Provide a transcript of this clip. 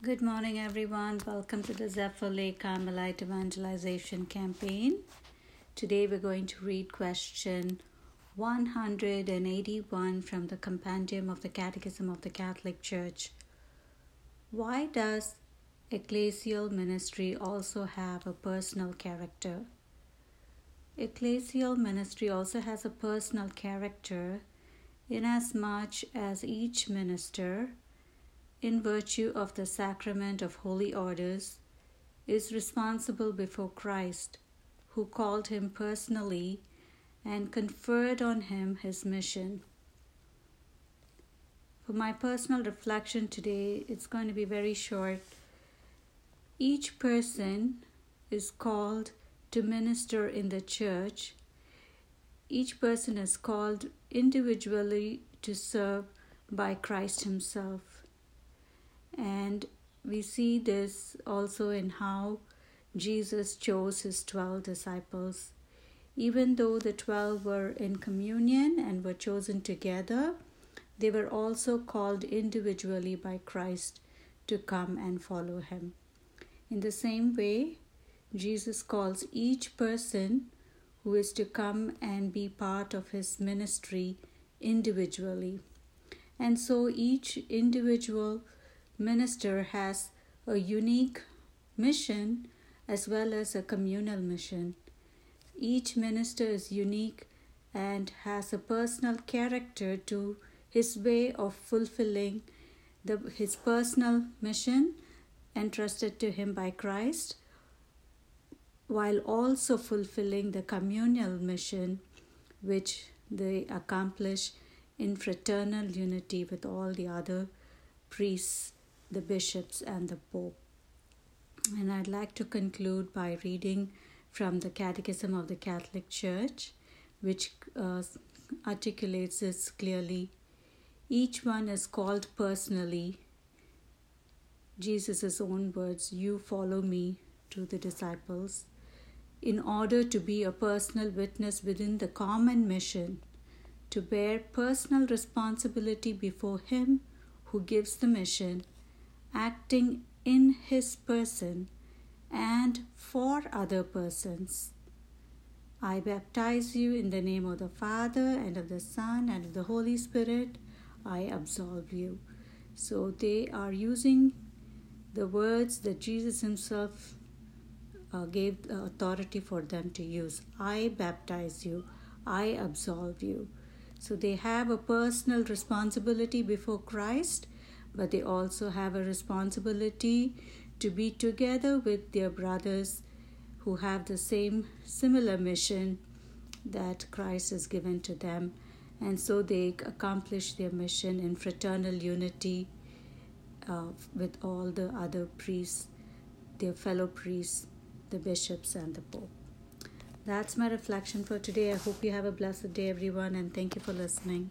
Good morning, everyone. Welcome to the Zephyr Lake Carmelite Evangelization Campaign. Today we're going to read question 181 from the Compendium of the Catechism of the Catholic Church. Why does ecclesial ministry also have a personal character? Ecclesial ministry also has a personal character inasmuch as each minister in virtue of the sacrament of holy orders, is responsible before Christ, who called him personally and conferred on him his mission. For my personal reflection today, it's going to be very short. Each person is called to minister in the church. Each person is called individually to serve by Christ Himself. And we see this also in how Jesus chose his 12 disciples. Even though the 12 were in communion and were chosen together, they were also called individually by Christ to come and follow him. In the same way, Jesus calls each person who is to come and be part of his ministry individually. And so each individual minister has a unique mission as well as a communal mission. Each minister is unique and has a personal character to his way of fulfilling the, his personal mission entrusted to him by Christ, while also fulfilling the communal mission which they accomplish in fraternal unity with all the other priests the bishops, and the Pope. And I'd like to conclude by reading from the Catechism of the Catholic Church, which uh, articulates this clearly. Each one is called personally. Jesus' own words, You follow me to the disciples, in order to be a personal witness within the common mission, to bear personal responsibility before Him who gives the mission acting in his person and for other persons. I baptize you in the name of the Father and of the Son and of the Holy Spirit. I absolve you. So they are using the words that Jesus Himself uh, gave the authority for them to use. I baptize you. I absolve you. So they have a personal responsibility before Christ but they also have a responsibility to be together with their brothers who have the same similar mission that Christ has given to them. And so they accomplish their mission in fraternal unity uh, with all the other priests, their fellow priests, the bishops, and the Pope. That's my reflection for today. I hope you have a blessed day, everyone, and thank you for listening.